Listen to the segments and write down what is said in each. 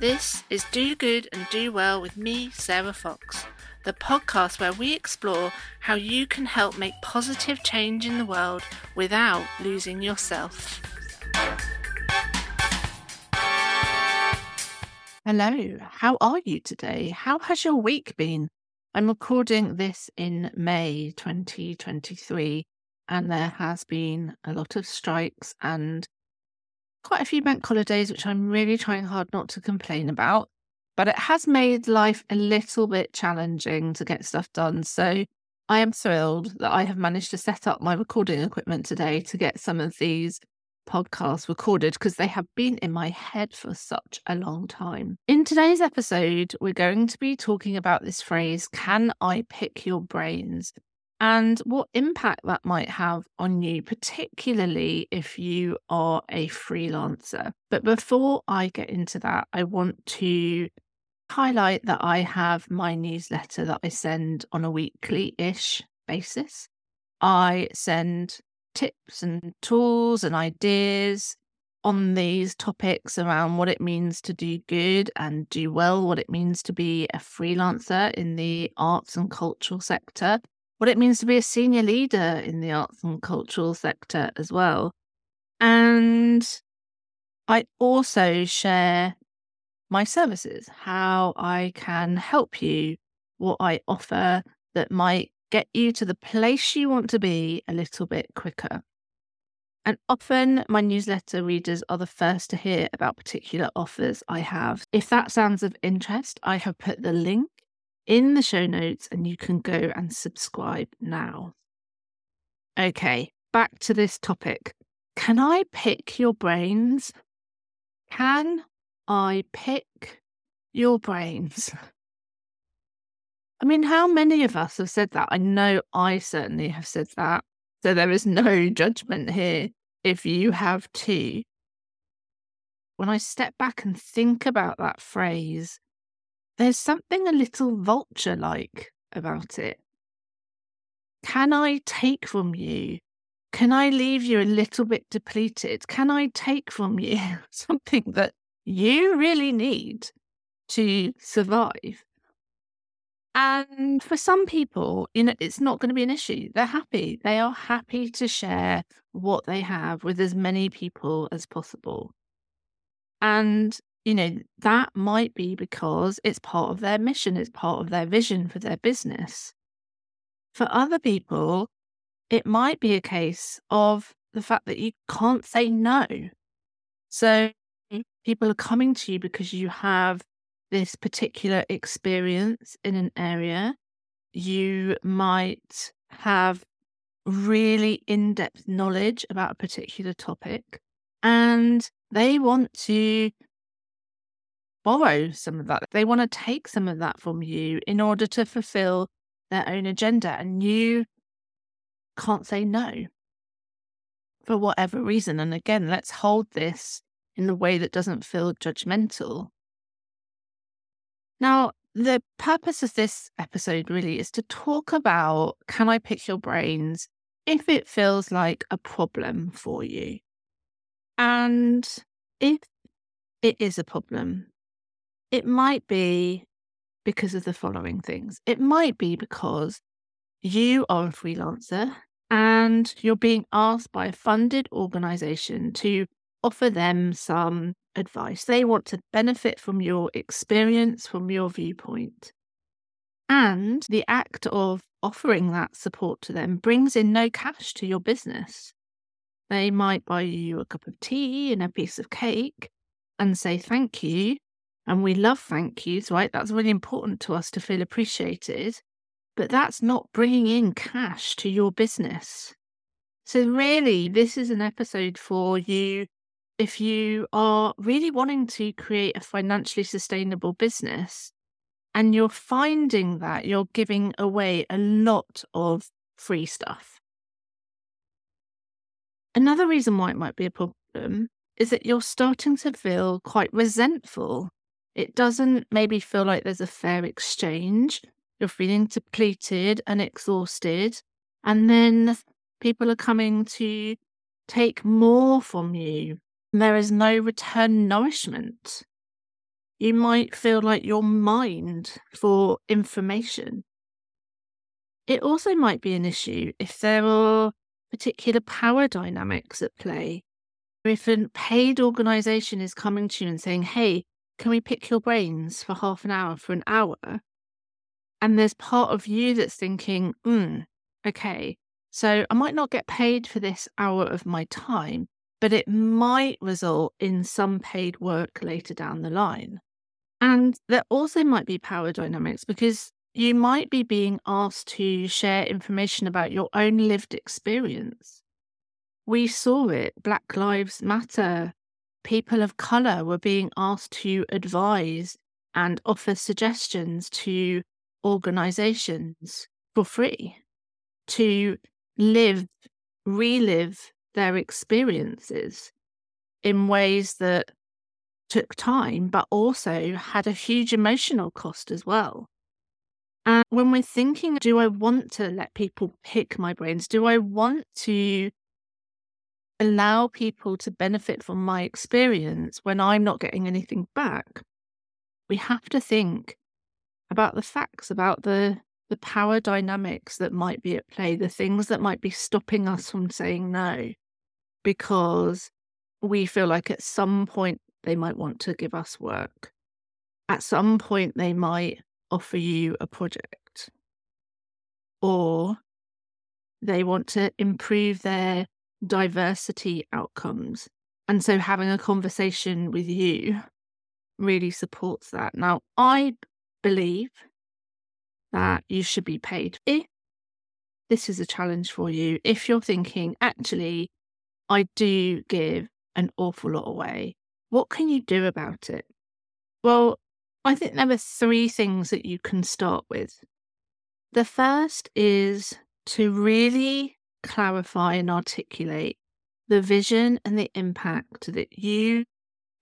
This is Do Good and Do Well with me, Sarah Fox, the podcast where we explore how you can help make positive change in the world without losing yourself. Hello, how are you today? How has your week been? I'm recording this in May 2023, and there has been a lot of strikes and quite a few bank holidays, which I'm really trying hard not to complain about. But it has made life a little bit challenging to get stuff done. So I am thrilled that I have managed to set up my recording equipment today to get some of these podcasts recorded because they have been in my head for such a long time. In today's episode, we're going to be talking about this phrase, can I pick your brains? And what impact that might have on you, particularly if you are a freelancer. But before I get into that, I want to highlight that I have my newsletter that I send on a weekly ish basis. I send tips and tools and ideas on these topics around what it means to do good and do well, what it means to be a freelancer in the arts and cultural sector, what it means to be a senior leader in the arts and cultural sector as well. And I also share my services, how I can help you, what I offer that might get you to the place you want to be a little bit quicker. And often my newsletter readers are the first to hear about particular offers I have. If that sounds of interest, I have put the link in the show notes and you can go and subscribe now. Okay, back to this topic. Can I pick your brains? Can I pick your brains? I mean, how many of us have said that? I know I certainly have said that. So there is no judgment here if you have too. When I step back and think about that phrase, there's something a little vulture like about it. Can I take from you? Can I leave you a little bit depleted? Can I take from you something that you really need to survive? And for some people, you know, it's not going to be an issue. They're happy. They are happy to share what they have with as many people as possible. And, you know, that might be because it's part of their mission, it's part of their vision for their business. For other people, it might be a case of the fact that you can't say no. So people are coming to you because you have this particular experience in an area, you might have really in depth knowledge about a particular topic, and they want to borrow some of that. They want to take some of that from you in order to fulfill their own agenda, and you can't say no for whatever reason. And again, let's hold this in a way that doesn't feel judgmental. Now, the purpose of this episode really is to talk about can I pick your brains if it feels like a problem for you? And if it is a problem, it might be because of the following things. It might be because you are a freelancer and you're being asked by a funded organization to offer them some advice. They want to benefit from your experience, from your viewpoint. And the act of offering that support to them brings in no cash to your business. They might buy you a cup of tea and a piece of cake and say thank you. And we love thank yous, right? That's really important to us to feel appreciated. But that's not bringing in cash to your business. So, really, this is an episode for you if you are really wanting to create a financially sustainable business and you're finding that you're giving away a lot of free stuff. Another reason why it might be a problem is that you're starting to feel quite resentful. It doesn't maybe feel like there's a fair exchange. You're feeling depleted and exhausted. And then people are coming to take more from you there is no return nourishment. You might feel like you're mined for information. It also might be an issue if there are particular power dynamics at play. If a paid organization is coming to you and saying, hey, can we pick your brains for half an hour, for an hour? And there's part of you that's thinking, hmm, okay, so I might not get paid for this hour of my time, but it might result in some paid work later down the line. And there also might be power dynamics because you might be being asked to share information about your own lived experience. We saw it, Black Lives Matter. People of color were being asked to advise and offer suggestions to organizations for free to live, relive their experiences in ways that took time, but also had a huge emotional cost as well. And when we're thinking, do I want to let people pick my brains? Do I want to allow people to benefit from my experience when I'm not getting anything back? We have to think about the facts, about the the power dynamics that might be at play, the things that might be stopping us from saying no, because we feel like at some point they might want to give us work. At some point, they might offer you a project, or they want to improve their diversity outcomes. And so having a conversation with you really supports that. Now, I believe that you should be paid. If this is a challenge for you, if you're thinking, actually, I do give an awful lot away, what can you do about it? Well, I think there are three things that you can start with. The first is to really clarify and articulate the vision and the impact that you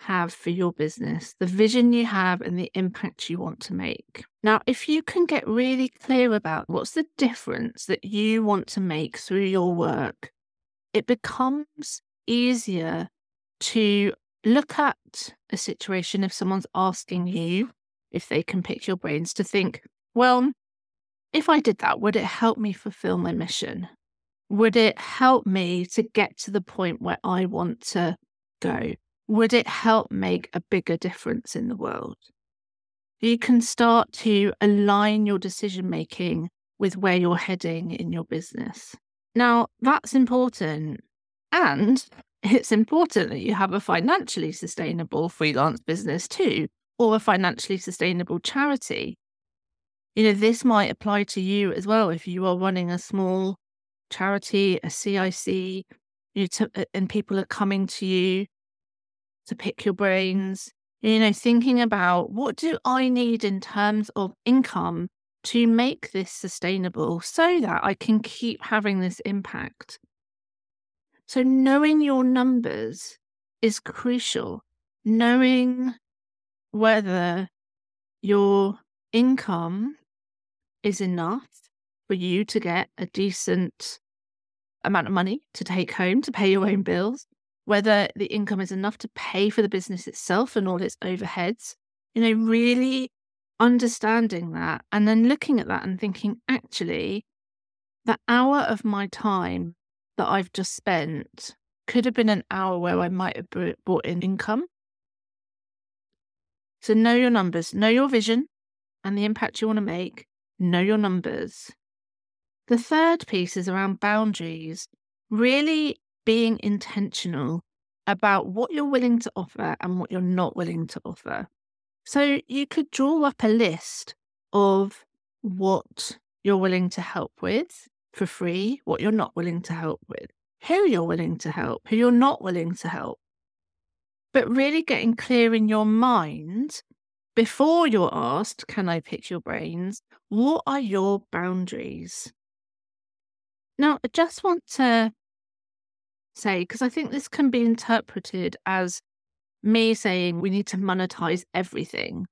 have for your business, the vision you have, and the impact you want to make. Now, if you can get really clear about what's the difference that you want to make through your work, it becomes easier to look at a situation if someone's asking you if they can pick your brains to think, well, if I did that, would it help me fulfill my mission? Would it help me to get to the point where I want to go? would it help make a bigger difference in the world? You can start to align your decision making with where you're heading in your business. Now, that's important. And it's important that you have a financially sustainable freelance business too, or a financially sustainable charity. You know, this might apply to you as well if you are running a small charity, a CIC, you to, uh, and people are coming to you to pick your brains, you know, thinking about what do I need in terms of income to make this sustainable so that I can keep having this impact. So, knowing your numbers is crucial. Knowing whether your income is enough for you to get a decent amount of money to take home to pay your own bills, whether the income is enough to pay for the business itself and all its overheads. You know, really understanding that and then looking at that and thinking, actually, the hour of my time that I've just spent could have been an hour where I might have brought in income. So, know your numbers, know your vision and the impact you want to make, know your numbers. The third piece is around boundaries. Really being intentional about what you're willing to offer and what you're not willing to offer. So you could draw up a list of what you're willing to help with for free, what you're not willing to help with, who you're willing to help, who you're not willing to help. But really getting clear in your mind before you're asked, Can I pick your brains? What are your boundaries? Now, I just want to say, because I think this can be interpreted as me saying we need to monetize everything.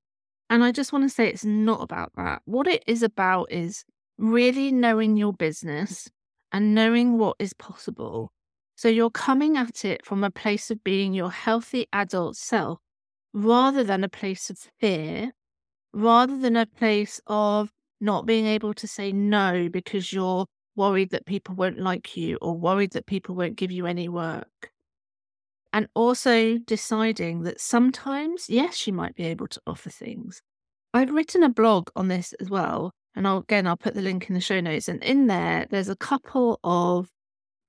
And I just want to say it's not about that. What it is about is really knowing your business and knowing what is possible. So you're coming at it from a place of being your healthy adult self rather than a place of fear, rather than a place of not being able to say no because you're worried that people won't like you or worried that people won't give you any work. And also deciding that sometimes, yes, you might be able to offer things. I've written a blog on this as well. And I'll, again, I'll put the link in the show notes. And in there, there's a couple of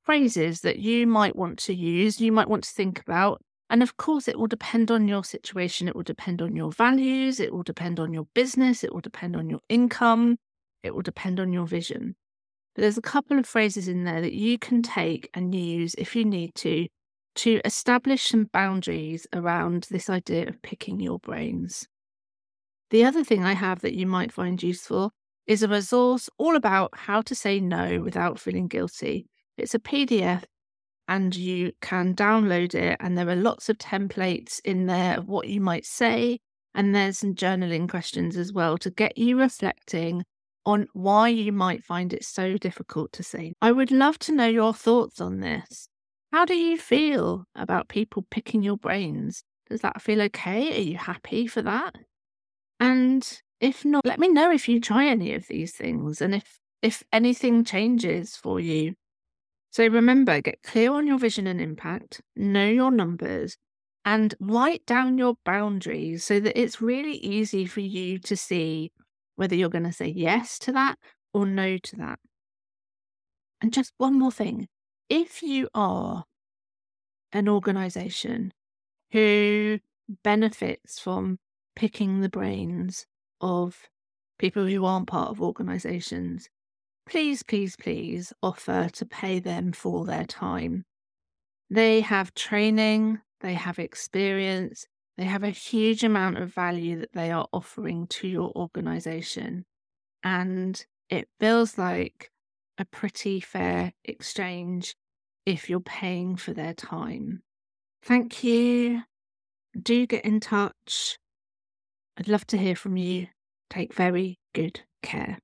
phrases that you might want to use, you might want to think about. And of course, it will depend on your situation. It will depend on your values. It will depend on your business. It will depend on your income. It will depend on your vision. But there's a couple of phrases in there that you can take and use if you need to, to establish some boundaries around this idea of picking your brains. The other thing I have that you might find useful is a resource all about how to say no without feeling guilty. It's a PDF and you can download it, and there are lots of templates in there of what you might say. And there's some journaling questions as well to get you reflecting on why you might find it so difficult to see. I would love to know your thoughts on this. How do you feel about people picking your brains? Does that feel okay? Are you happy for that? And if not, let me know if you try any of these things and if if anything changes for you. So remember, get clear on your vision and impact, know your numbers, and write down your boundaries so that it's really easy for you to see whether you're going to say yes to that or no to that. And just one more thing if you are an organization who benefits from picking the brains of people who aren't part of organizations, please, please, please offer to pay them for their time. They have training, they have experience, they have a huge amount of value that they are offering to your organization. And it feels like a pretty fair exchange if you're paying for their time. Thank you. Do get in touch. I'd love to hear from you. Take very good care.